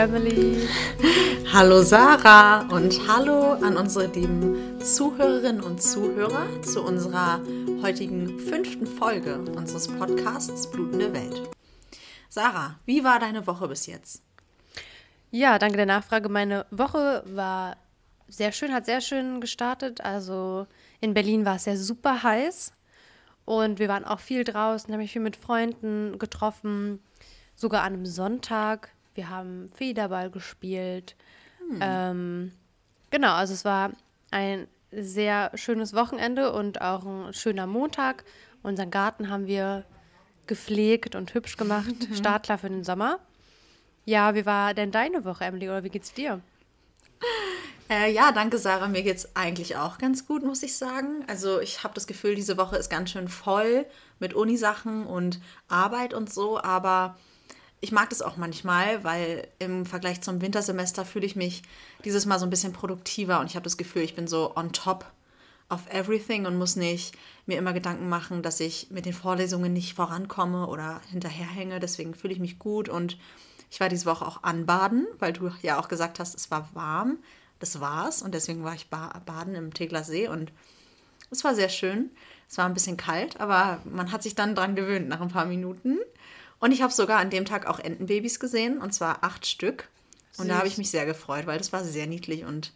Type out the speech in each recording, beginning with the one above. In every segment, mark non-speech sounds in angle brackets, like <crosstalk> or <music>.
Emily. Hallo Sarah und hallo an unsere lieben Zuhörerinnen und Zuhörer zu unserer heutigen fünften Folge unseres Podcasts Blutende Welt. Sarah, wie war deine Woche bis jetzt? Ja, danke der Nachfrage. Meine Woche war sehr schön, hat sehr schön gestartet. Also in Berlin war es ja super heiß und wir waren auch viel draußen, haben mich viel mit Freunden getroffen, sogar an einem Sonntag. Wir haben Federball gespielt. Hm. Ähm, genau, also es war ein sehr schönes Wochenende und auch ein schöner Montag. Unseren Garten haben wir gepflegt und hübsch gemacht. <laughs> Startklar für den Sommer. Ja, wie war denn deine Woche, Emily, oder wie geht's dir? Äh, ja, danke Sarah. Mir geht's eigentlich auch ganz gut, muss ich sagen. Also ich habe das Gefühl, diese Woche ist ganz schön voll mit Unisachen und Arbeit und so, aber ich mag das auch manchmal, weil im Vergleich zum Wintersemester fühle ich mich dieses Mal so ein bisschen produktiver und ich habe das Gefühl, ich bin so on top of everything und muss nicht mir immer Gedanken machen, dass ich mit den Vorlesungen nicht vorankomme oder hinterherhänge. Deswegen fühle ich mich gut und ich war diese Woche auch anbaden, weil du ja auch gesagt hast, es war warm. Das war's und deswegen war ich baden im Tegler See und es war sehr schön. Es war ein bisschen kalt, aber man hat sich dann dran gewöhnt nach ein paar Minuten. Und ich habe sogar an dem Tag auch Entenbabys gesehen, und zwar acht Stück. Und Süß. da habe ich mich sehr gefreut, weil das war sehr niedlich und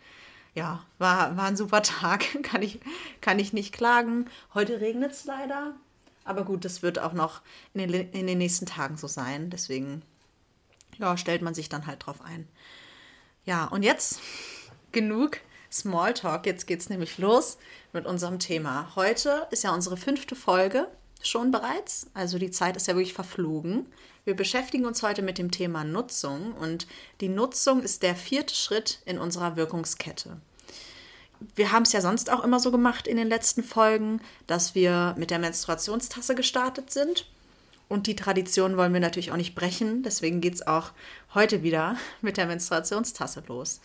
ja, war, war ein super <laughs> Tag. kann, ich, kann ich nicht klagen. Heute regnet es leider. Aber gut, das wird auch noch in den, in den nächsten Tagen so sein. Deswegen ja, stellt man sich dann halt drauf ein. Ja, und jetzt genug Smalltalk. Jetzt geht es nämlich los mit unserem Thema. Heute ist ja unsere fünfte Folge schon bereits. Also die Zeit ist ja wirklich verflogen. Wir beschäftigen uns heute mit dem Thema Nutzung und die Nutzung ist der vierte Schritt in unserer Wirkungskette. Wir haben es ja sonst auch immer so gemacht in den letzten Folgen, dass wir mit der Menstruationstasse gestartet sind. Und die Tradition wollen wir natürlich auch nicht brechen. Deswegen geht es auch heute wieder mit der Menstruationstasse los.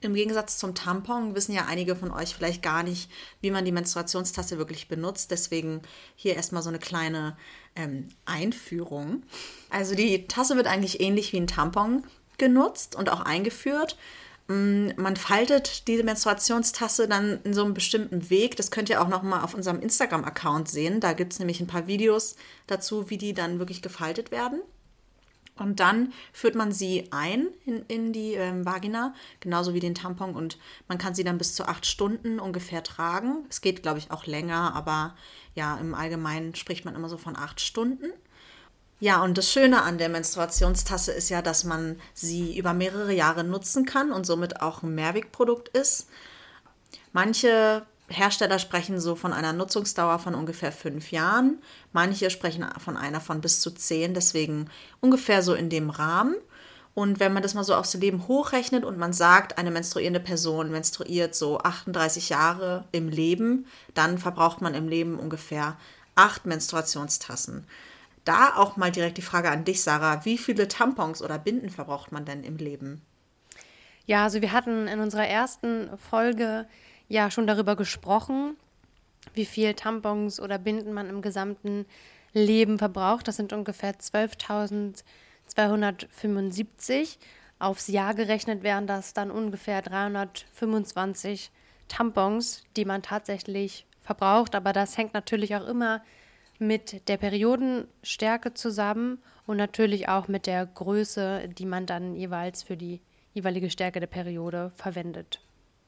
Im Gegensatz zum Tampon wissen ja einige von euch vielleicht gar nicht, wie man die Menstruationstasse wirklich benutzt. Deswegen hier erstmal so eine kleine ähm, Einführung. Also die Tasse wird eigentlich ähnlich wie ein Tampon genutzt und auch eingeführt. Mm, man faltet diese Menstruationstasse dann in so einem bestimmten Weg. Das könnt ihr auch noch mal auf unserem Instagram-Account sehen. Da gibt es nämlich ein paar Videos dazu, wie die dann wirklich gefaltet werden. Und dann führt man sie ein in, in die ähm, Vagina, genauso wie den Tampon. Und man kann sie dann bis zu acht Stunden ungefähr tragen. Es geht, glaube ich, auch länger, aber ja, im Allgemeinen spricht man immer so von acht Stunden. Ja, und das Schöne an der Menstruationstasse ist ja, dass man sie über mehrere Jahre nutzen kann und somit auch ein Mehrwegprodukt ist. Manche Hersteller sprechen so von einer Nutzungsdauer von ungefähr fünf Jahren. Manche sprechen von einer von bis zu zehn, deswegen ungefähr so in dem Rahmen. Und wenn man das mal so aufs Leben hochrechnet und man sagt, eine menstruierende Person menstruiert so 38 Jahre im Leben, dann verbraucht man im Leben ungefähr acht Menstruationstassen. Da auch mal direkt die Frage an dich, Sarah. Wie viele Tampons oder Binden verbraucht man denn im Leben? Ja, also wir hatten in unserer ersten Folge ja schon darüber gesprochen, wie viel Tampons oder Binden man im gesamten Leben verbraucht. Das sind ungefähr 12.275. Aufs Jahr gerechnet wären das dann ungefähr 325 Tampons, die man tatsächlich verbraucht. Aber das hängt natürlich auch immer mit der Periodenstärke zusammen und natürlich auch mit der Größe, die man dann jeweils für die jeweilige Stärke der Periode verwendet.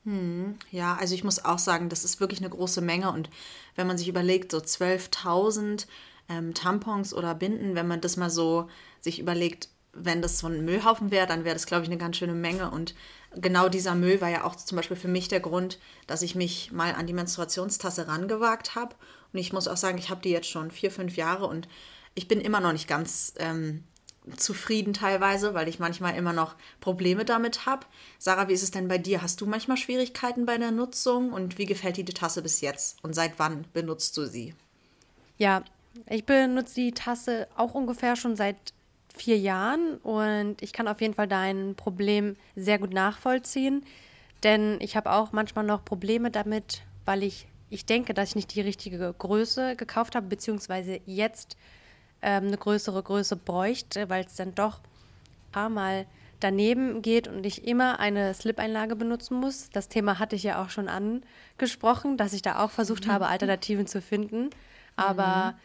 Hm, ja, also ich muss auch sagen, das ist wirklich eine große Menge. Und wenn man sich überlegt, so 12.000 ähm, Tampons oder Binden, wenn man das mal so sich überlegt, wenn das so ein Müllhaufen wäre, dann wäre das, glaube ich, eine ganz schöne Menge. Und genau dieser Müll war ja auch zum Beispiel für mich der Grund, dass ich mich mal an die Menstruationstasse rangewagt habe. Und ich muss auch sagen, ich habe die jetzt schon vier, fünf Jahre und ich bin immer noch nicht ganz ähm, zufrieden teilweise, weil ich manchmal immer noch Probleme damit habe. Sarah, wie ist es denn bei dir? Hast du manchmal Schwierigkeiten bei der Nutzung und wie gefällt dir die Tasse bis jetzt und seit wann benutzt du sie? Ja, ich benutze die Tasse auch ungefähr schon seit vier Jahren und ich kann auf jeden Fall dein Problem sehr gut nachvollziehen, denn ich habe auch manchmal noch Probleme damit, weil ich, ich denke, dass ich nicht die richtige Größe gekauft habe, beziehungsweise jetzt ähm, eine größere Größe bräuchte, weil es dann doch paar Mal daneben geht und ich immer eine Slip-Einlage benutzen muss. Das Thema hatte ich ja auch schon angesprochen, dass ich da auch versucht mhm. habe, Alternativen zu finden, aber mhm.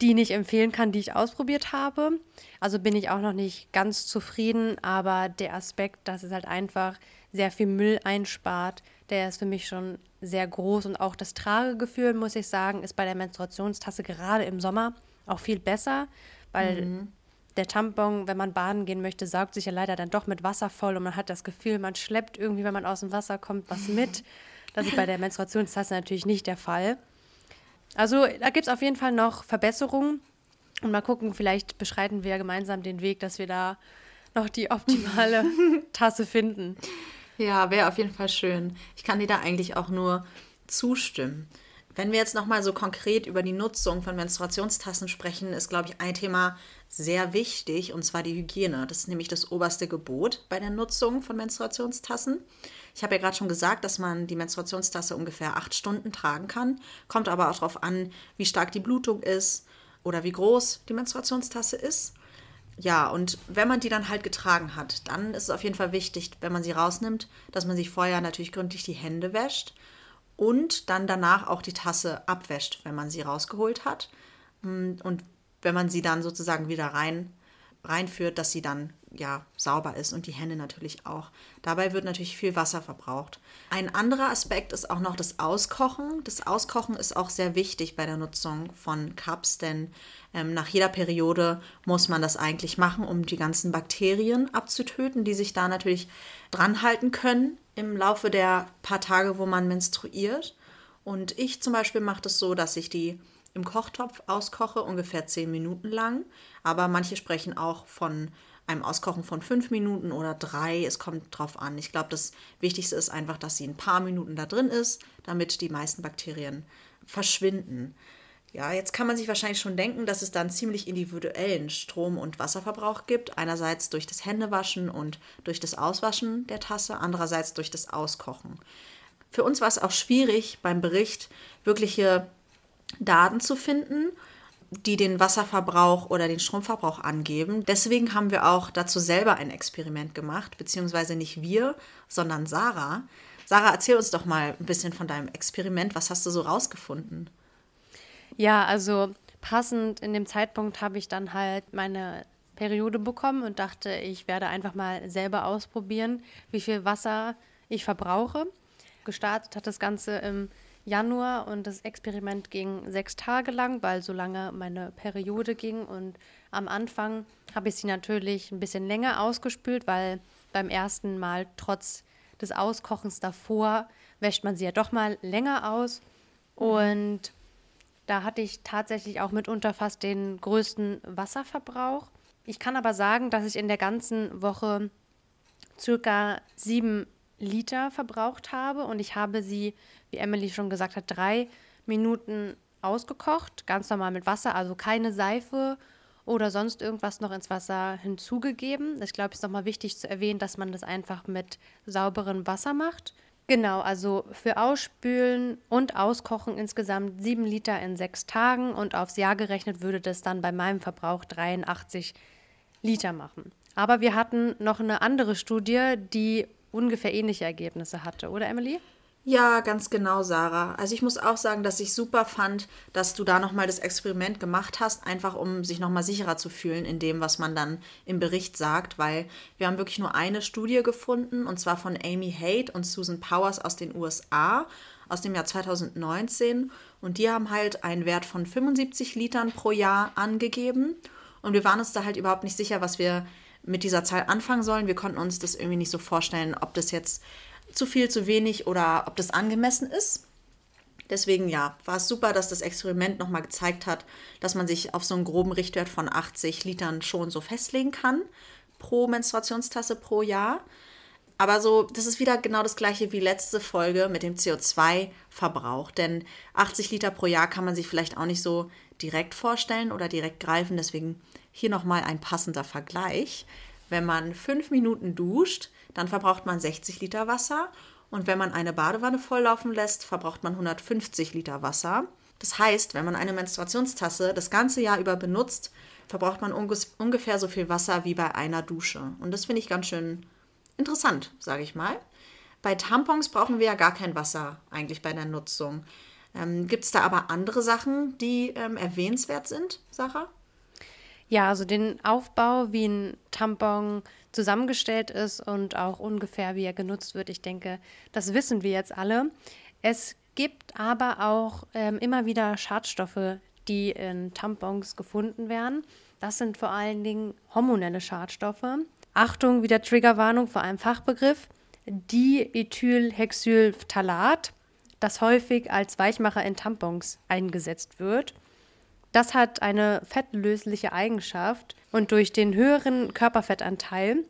die nicht empfehlen kann, die ich ausprobiert habe. Also bin ich auch noch nicht ganz zufrieden, aber der Aspekt, dass es halt einfach sehr viel Müll einspart, der ist für mich schon sehr groß und auch das Tragegefühl, muss ich sagen, ist bei der Menstruationstasse gerade im Sommer auch viel besser, weil mhm der Tampon, wenn man baden gehen möchte, saugt sich ja leider dann doch mit Wasser voll und man hat das Gefühl, man schleppt irgendwie, wenn man aus dem Wasser kommt, was mit. Das ist bei der Menstruationstasse natürlich nicht der Fall. Also da gibt es auf jeden Fall noch Verbesserungen. Und mal gucken, vielleicht beschreiten wir gemeinsam den Weg, dass wir da noch die optimale <laughs> Tasse finden. Ja, wäre auf jeden Fall schön. Ich kann dir da eigentlich auch nur zustimmen. Wenn wir jetzt nochmal so konkret über die Nutzung von Menstruationstassen sprechen, ist, glaube ich, ein Thema sehr wichtig, und zwar die Hygiene. Das ist nämlich das oberste Gebot bei der Nutzung von Menstruationstassen. Ich habe ja gerade schon gesagt, dass man die Menstruationstasse ungefähr acht Stunden tragen kann. Kommt aber auch darauf an, wie stark die Blutung ist oder wie groß die Menstruationstasse ist. Ja, und wenn man die dann halt getragen hat, dann ist es auf jeden Fall wichtig, wenn man sie rausnimmt, dass man sich vorher natürlich gründlich die Hände wäscht und dann danach auch die Tasse abwäscht, wenn man sie rausgeholt hat. Mm, und wenn man sie dann sozusagen wieder rein, reinführt, dass sie dann ja sauber ist und die Hände natürlich auch. Dabei wird natürlich viel Wasser verbraucht. Ein anderer Aspekt ist auch noch das Auskochen. Das Auskochen ist auch sehr wichtig bei der Nutzung von Cups, denn ähm, nach jeder Periode muss man das eigentlich machen, um die ganzen Bakterien abzutöten, die sich da natürlich dran halten können im Laufe der paar Tage, wo man menstruiert. Und ich zum Beispiel mache das so, dass ich die im Kochtopf auskoche, ungefähr zehn Minuten lang. Aber manche sprechen auch von einem Auskochen von fünf Minuten oder drei. Es kommt drauf an. Ich glaube, das Wichtigste ist einfach, dass sie ein paar Minuten da drin ist, damit die meisten Bakterien verschwinden. Ja, jetzt kann man sich wahrscheinlich schon denken, dass es dann ziemlich individuellen Strom- und Wasserverbrauch gibt. Einerseits durch das Händewaschen und durch das Auswaschen der Tasse, andererseits durch das Auskochen. Für uns war es auch schwierig, beim Bericht wirkliche Daten zu finden, die den Wasserverbrauch oder den Stromverbrauch angeben. Deswegen haben wir auch dazu selber ein Experiment gemacht, beziehungsweise nicht wir, sondern Sarah. Sarah, erzähl uns doch mal ein bisschen von deinem Experiment. Was hast du so rausgefunden? Ja, also passend in dem Zeitpunkt habe ich dann halt meine Periode bekommen und dachte, ich werde einfach mal selber ausprobieren, wie viel Wasser ich verbrauche. Gestartet hat das Ganze im Januar und das Experiment ging sechs Tage lang, weil so lange meine Periode ging. Und am Anfang habe ich sie natürlich ein bisschen länger ausgespült, weil beim ersten Mal trotz des Auskochens davor wäscht man sie ja doch mal länger aus. Und da hatte ich tatsächlich auch mitunter fast den größten Wasserverbrauch. Ich kann aber sagen, dass ich in der ganzen Woche circa sieben Liter verbraucht habe und ich habe sie, wie Emily schon gesagt hat, drei Minuten ausgekocht, ganz normal mit Wasser, also keine Seife oder sonst irgendwas noch ins Wasser hinzugegeben. Ich glaube, es ist nochmal wichtig zu erwähnen, dass man das einfach mit sauberem Wasser macht. Genau, also für Ausspülen und Auskochen insgesamt 7 Liter in sechs Tagen und aufs Jahr gerechnet würde das dann bei meinem Verbrauch 83 Liter machen. Aber wir hatten noch eine andere Studie, die ungefähr ähnliche Ergebnisse hatte, oder Emily? Ja, ganz genau, Sarah. Also ich muss auch sagen, dass ich super fand, dass du da nochmal das Experiment gemacht hast, einfach um sich nochmal sicherer zu fühlen in dem, was man dann im Bericht sagt, weil wir haben wirklich nur eine Studie gefunden, und zwar von Amy Haight und Susan Powers aus den USA aus dem Jahr 2019. Und die haben halt einen Wert von 75 Litern pro Jahr angegeben. Und wir waren uns da halt überhaupt nicht sicher, was wir mit dieser Zahl anfangen sollen. Wir konnten uns das irgendwie nicht so vorstellen, ob das jetzt zu viel, zu wenig oder ob das angemessen ist. Deswegen ja, war es super, dass das Experiment nochmal gezeigt hat, dass man sich auf so einen groben Richtwert von 80 Litern schon so festlegen kann pro Menstruationstasse pro Jahr. Aber so, das ist wieder genau das gleiche wie letzte Folge mit dem CO2-Verbrauch. Denn 80 Liter pro Jahr kann man sich vielleicht auch nicht so direkt vorstellen oder direkt greifen. Deswegen hier nochmal ein passender Vergleich. Wenn man fünf Minuten duscht, dann verbraucht man 60 Liter Wasser. Und wenn man eine Badewanne volllaufen lässt, verbraucht man 150 Liter Wasser. Das heißt, wenn man eine Menstruationstasse das ganze Jahr über benutzt, verbraucht man ungefähr so viel Wasser wie bei einer Dusche. Und das finde ich ganz schön interessant, sage ich mal. Bei Tampons brauchen wir ja gar kein Wasser eigentlich bei der Nutzung. Ähm, Gibt es da aber andere Sachen, die ähm, erwähnenswert sind, Sarah? Ja, also den Aufbau, wie ein Tampon zusammengestellt ist und auch ungefähr, wie er genutzt wird, ich denke, das wissen wir jetzt alle. Es gibt aber auch ähm, immer wieder Schadstoffe, die in Tampons gefunden werden. Das sind vor allen Dingen hormonelle Schadstoffe. Achtung, wieder Triggerwarnung vor einem Fachbegriff. Diethylhexylphthalat, das häufig als Weichmacher in Tampons eingesetzt wird. Das hat eine fettlösliche Eigenschaft und durch den höheren Körperfettanteil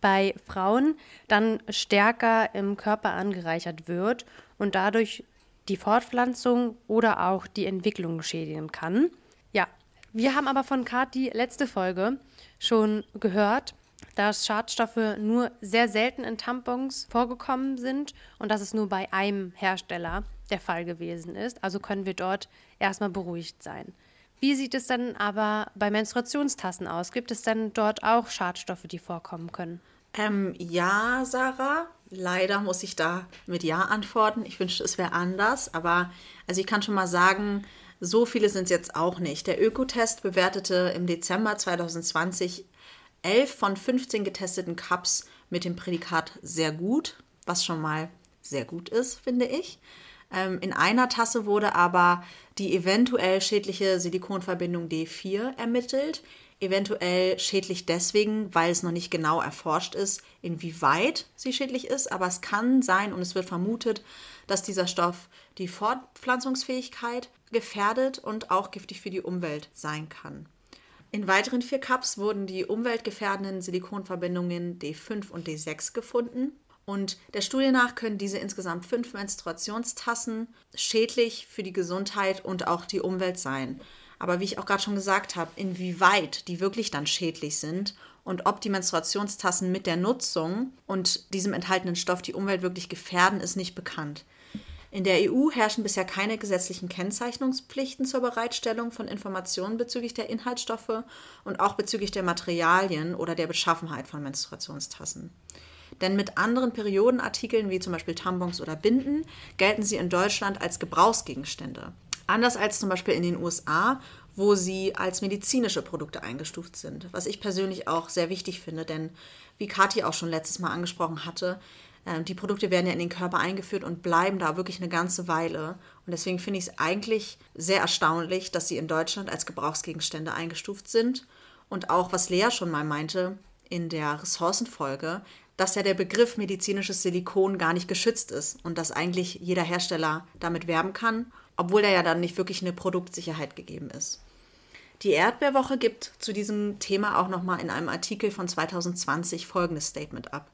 bei Frauen dann stärker im Körper angereichert wird und dadurch die Fortpflanzung oder auch die Entwicklung schädigen kann. Ja, wir haben aber von Kat die letzte Folge schon gehört, dass Schadstoffe nur sehr selten in Tampons vorgekommen sind und dass es nur bei einem Hersteller der Fall gewesen ist. Also können wir dort erstmal beruhigt sein. Wie sieht es dann aber bei Menstruationstassen aus? Gibt es denn dort auch Schadstoffe, die vorkommen können? Ähm, ja, Sarah. Leider muss ich da mit Ja antworten. Ich wünschte, es wäre anders. Aber also ich kann schon mal sagen, so viele sind es jetzt auch nicht. Der Ökotest bewertete im Dezember 2020 11 von 15 getesteten Cups mit dem Prädikat sehr gut, was schon mal sehr gut ist, finde ich. Ähm, in einer Tasse wurde aber die eventuell schädliche Silikonverbindung D4 ermittelt. Eventuell schädlich deswegen, weil es noch nicht genau erforscht ist, inwieweit sie schädlich ist. Aber es kann sein und es wird vermutet, dass dieser Stoff die Fortpflanzungsfähigkeit gefährdet und auch giftig für die Umwelt sein kann. In weiteren vier Cups wurden die umweltgefährdenden Silikonverbindungen D5 und D6 gefunden. Und der Studie nach können diese insgesamt fünf Menstruationstassen schädlich für die Gesundheit und auch die Umwelt sein. Aber wie ich auch gerade schon gesagt habe, inwieweit die wirklich dann schädlich sind und ob die Menstruationstassen mit der Nutzung und diesem enthaltenen Stoff die Umwelt wirklich gefährden, ist nicht bekannt. In der EU herrschen bisher keine gesetzlichen Kennzeichnungspflichten zur Bereitstellung von Informationen bezüglich der Inhaltsstoffe und auch bezüglich der Materialien oder der Beschaffenheit von Menstruationstassen. Denn mit anderen Periodenartikeln wie zum Beispiel Tampons oder Binden gelten sie in Deutschland als Gebrauchsgegenstände. Anders als zum Beispiel in den USA, wo sie als medizinische Produkte eingestuft sind. Was ich persönlich auch sehr wichtig finde, denn wie Kathi auch schon letztes Mal angesprochen hatte, die Produkte werden ja in den Körper eingeführt und bleiben da wirklich eine ganze Weile. Und deswegen finde ich es eigentlich sehr erstaunlich, dass sie in Deutschland als Gebrauchsgegenstände eingestuft sind. Und auch, was Lea schon mal meinte in der Ressourcenfolge, dass ja der Begriff medizinisches Silikon gar nicht geschützt ist und dass eigentlich jeder Hersteller damit werben kann, obwohl da ja dann nicht wirklich eine Produktsicherheit gegeben ist. Die Erdbeerwoche gibt zu diesem Thema auch nochmal in einem Artikel von 2020 folgendes Statement ab.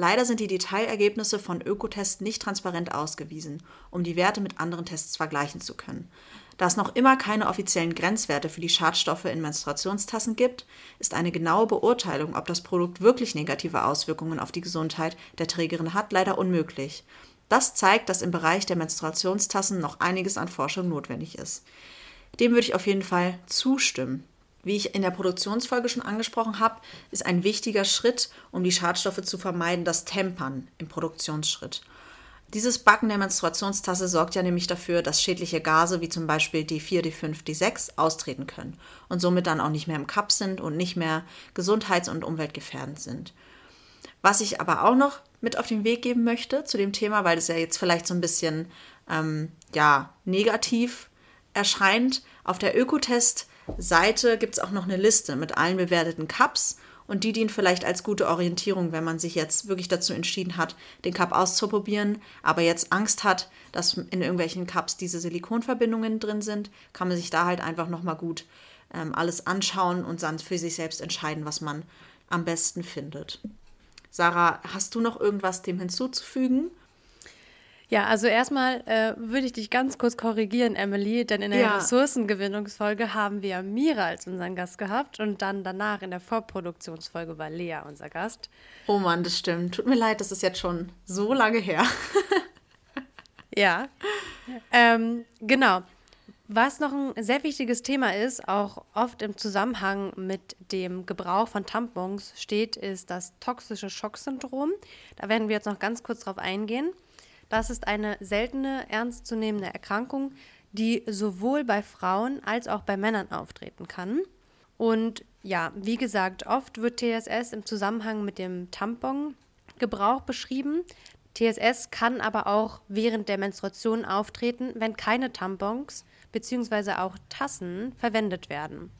Leider sind die Detailergebnisse von Ökotest nicht transparent ausgewiesen, um die Werte mit anderen Tests vergleichen zu können. Da es noch immer keine offiziellen Grenzwerte für die Schadstoffe in Menstruationstassen gibt, ist eine genaue Beurteilung, ob das Produkt wirklich negative Auswirkungen auf die Gesundheit der Trägerin hat, leider unmöglich. Das zeigt, dass im Bereich der Menstruationstassen noch einiges an Forschung notwendig ist. Dem würde ich auf jeden Fall zustimmen wie ich in der Produktionsfolge schon angesprochen habe, ist ein wichtiger Schritt, um die Schadstoffe zu vermeiden, das Tempern im Produktionsschritt. Dieses Backen der Menstruationstasse sorgt ja nämlich dafür, dass schädliche Gase wie zum Beispiel D4, D5, D6 austreten können und somit dann auch nicht mehr im Cup sind und nicht mehr gesundheits- und umweltgefährdend sind. Was ich aber auch noch mit auf den Weg geben möchte zu dem Thema, weil es ja jetzt vielleicht so ein bisschen ähm, ja, negativ erscheint, auf der Ökotest Seite gibt es auch noch eine Liste mit allen bewerteten Cups und die dient vielleicht als gute Orientierung, wenn man sich jetzt wirklich dazu entschieden hat, den Cup auszuprobieren, aber jetzt Angst hat, dass in irgendwelchen Cups diese Silikonverbindungen drin sind, kann man sich da halt einfach nochmal gut ähm, alles anschauen und dann für sich selbst entscheiden, was man am besten findet. Sarah, hast du noch irgendwas dem hinzuzufügen? Ja, also erstmal äh, würde ich dich ganz kurz korrigieren, Emily, denn in der ja. Ressourcengewinnungsfolge haben wir Mira als unseren Gast gehabt und dann danach in der Vorproduktionsfolge war Lea unser Gast. Oh Mann, das stimmt. Tut mir leid, das ist jetzt schon so lange her. <laughs> ja. ähm, genau. Was noch ein sehr wichtiges Thema ist, auch oft im Zusammenhang mit dem Gebrauch von Tampons steht, ist das toxische Schocksyndrom. Da werden wir jetzt noch ganz kurz drauf eingehen. Das ist eine seltene, ernstzunehmende Erkrankung, die sowohl bei Frauen als auch bei Männern auftreten kann. Und ja, wie gesagt, oft wird TSS im Zusammenhang mit dem Tampongebrauch beschrieben. TSS kann aber auch während der Menstruation auftreten, wenn keine Tampons bzw. auch Tassen verwendet werden.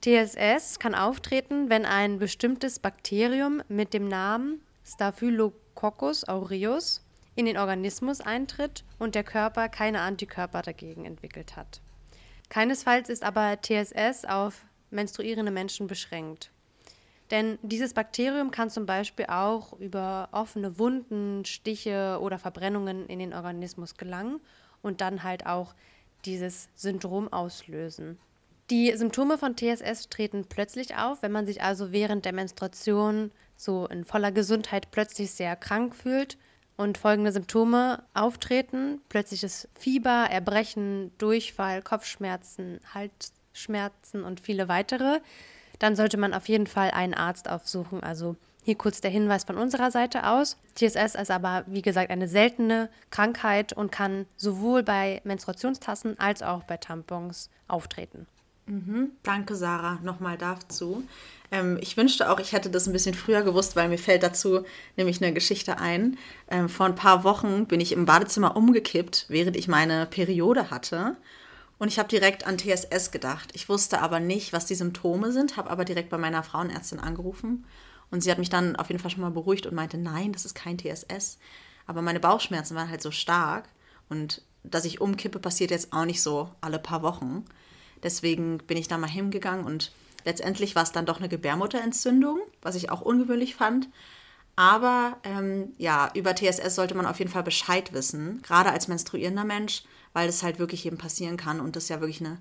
TSS kann auftreten, wenn ein bestimmtes Bakterium mit dem Namen Staphylococcus aureus in den Organismus eintritt und der Körper keine Antikörper dagegen entwickelt hat. Keinesfalls ist aber TSS auf menstruierende Menschen beschränkt. Denn dieses Bakterium kann zum Beispiel auch über offene Wunden, Stiche oder Verbrennungen in den Organismus gelangen und dann halt auch dieses Syndrom auslösen. Die Symptome von TSS treten plötzlich auf, wenn man sich also während der Menstruation so in voller Gesundheit plötzlich sehr krank fühlt und folgende Symptome auftreten: plötzliches Fieber, Erbrechen, Durchfall, Kopfschmerzen, Halsschmerzen und viele weitere. Dann sollte man auf jeden Fall einen Arzt aufsuchen, also hier kurz der Hinweis von unserer Seite aus. TSS ist aber, wie gesagt, eine seltene Krankheit und kann sowohl bei Menstruationstassen als auch bei Tampons auftreten. Mhm. Danke, Sarah, nochmal dazu. Ähm, ich wünschte auch, ich hätte das ein bisschen früher gewusst, weil mir fällt dazu nämlich eine Geschichte ein. Ähm, vor ein paar Wochen bin ich im Badezimmer umgekippt, während ich meine Periode hatte. Und ich habe direkt an TSS gedacht. Ich wusste aber nicht, was die Symptome sind, habe aber direkt bei meiner Frauenärztin angerufen und sie hat mich dann auf jeden Fall schon mal beruhigt und meinte, nein, das ist kein TSS. Aber meine Bauchschmerzen waren halt so stark und dass ich umkippe, passiert jetzt auch nicht so alle paar Wochen. Deswegen bin ich da mal hingegangen und letztendlich war es dann doch eine Gebärmutterentzündung, was ich auch ungewöhnlich fand. Aber ähm, ja, über TSS sollte man auf jeden Fall Bescheid wissen, gerade als menstruierender Mensch, weil das halt wirklich jedem passieren kann und das ja wirklich eine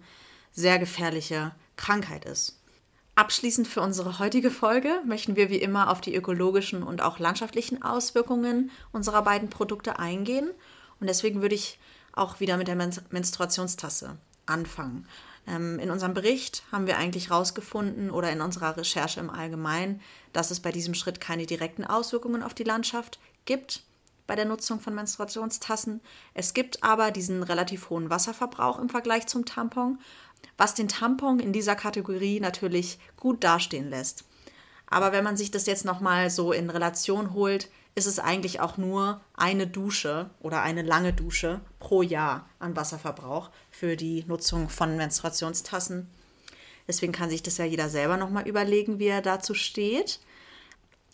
sehr gefährliche Krankheit ist. Abschließend für unsere heutige Folge möchten wir wie immer auf die ökologischen und auch landschaftlichen Auswirkungen unserer beiden Produkte eingehen. Und deswegen würde ich auch wieder mit der Men Menstruationstasse anfangen. Ähm, in unserem Bericht haben wir eigentlich herausgefunden oder in unserer Recherche im Allgemeinen, dass es bei diesem Schritt keine direkten Auswirkungen auf die Landschaft gibt bei der Nutzung von Menstruationstassen. Es gibt aber diesen relativ hohen Wasserverbrauch im Vergleich zum Tampon was den Tampon in dieser Kategorie natürlich gut dastehen lässt. Aber wenn man sich das jetzt nochmal so in Relation holt, ist es eigentlich auch nur eine Dusche oder eine lange Dusche pro Jahr an Wasserverbrauch für die Nutzung von Menstruationstassen. Deswegen kann sich das ja jeder selber nochmal überlegen, wie er dazu steht.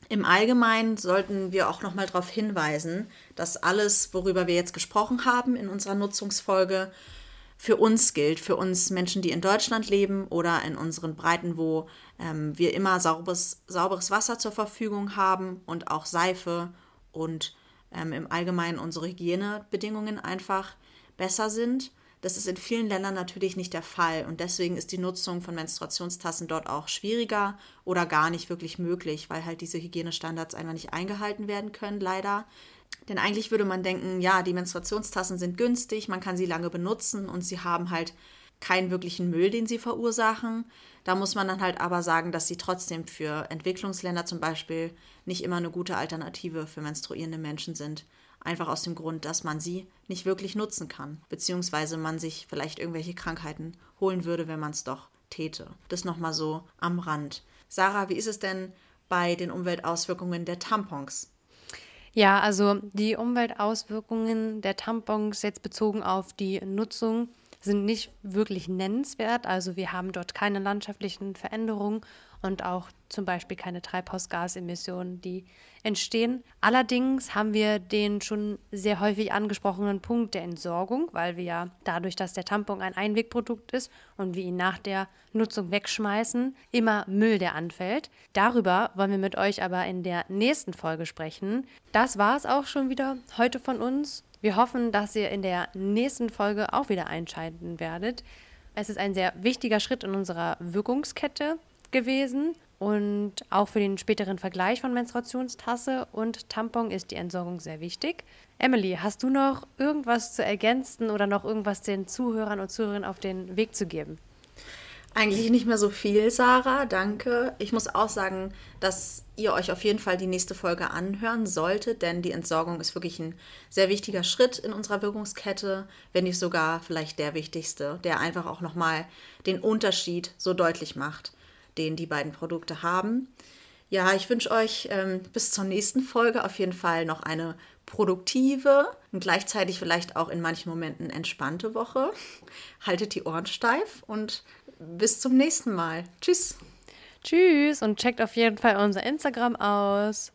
Im Allgemeinen sollten wir auch nochmal darauf hinweisen, dass alles, worüber wir jetzt gesprochen haben in unserer Nutzungsfolge, für uns gilt, für uns Menschen, die in Deutschland leben oder in unseren Breiten, wo ähm, wir immer sauberes, sauberes Wasser zur Verfügung haben und auch Seife und ähm, im Allgemeinen unsere Hygienebedingungen einfach besser sind. Das ist in vielen Ländern natürlich nicht der Fall und deswegen ist die Nutzung von Menstruationstassen dort auch schwieriger oder gar nicht wirklich möglich, weil halt diese Hygienestandards einfach nicht eingehalten werden können, leider. Denn eigentlich würde man denken, ja, die Menstruationstassen sind günstig, man kann sie lange benutzen und sie haben halt keinen wirklichen Müll, den sie verursachen. Da muss man dann halt aber sagen, dass sie trotzdem für Entwicklungsländer zum Beispiel nicht immer eine gute Alternative für menstruierende Menschen sind. Einfach aus dem Grund, dass man sie nicht wirklich nutzen kann, beziehungsweise man sich vielleicht irgendwelche Krankheiten holen würde, wenn man es doch täte. Das nochmal so am Rand. Sarah, wie ist es denn bei den Umweltauswirkungen der Tampons? Ja, also die Umweltauswirkungen der Tampons jetzt bezogen auf die Nutzung sind nicht wirklich nennenswert. Also wir haben dort keine landschaftlichen Veränderungen und auch zum Beispiel keine Treibhausgasemissionen, die entstehen. Allerdings haben wir den schon sehr häufig angesprochenen Punkt der Entsorgung, weil wir ja dadurch, dass der Tampon ein Einwegprodukt ist und wir ihn nach der Nutzung wegschmeißen, immer Müll, der anfällt. Darüber wollen wir mit euch aber in der nächsten Folge sprechen. Das war es auch schon wieder heute von uns. Wir hoffen, dass ihr in der nächsten Folge auch wieder einschalten werdet. Es ist ein sehr wichtiger Schritt in unserer Wirkungskette gewesen. Und auch für den späteren Vergleich von Menstruationstasse und Tampon ist die Entsorgung sehr wichtig. Emily, hast du noch irgendwas zu ergänzen oder noch irgendwas den Zuhörern und Zuhörerinnen auf den Weg zu geben? Eigentlich nicht mehr so viel, Sarah. Danke. Ich muss auch sagen, dass ihr euch auf jeden Fall die nächste Folge anhören solltet, denn die Entsorgung ist wirklich ein sehr wichtiger Schritt in unserer Wirkungskette, wenn nicht sogar vielleicht der wichtigste, der einfach auch nochmal den Unterschied so deutlich macht, den die beiden Produkte haben. Ja, ich wünsche euch ähm, bis zur nächsten Folge auf jeden Fall noch eine produktive und gleichzeitig vielleicht auch in manchen Momenten entspannte Woche. Haltet die Ohren steif und bis zum nächsten Mal. Tschüss. Tschüss und checkt auf jeden Fall unser Instagram aus.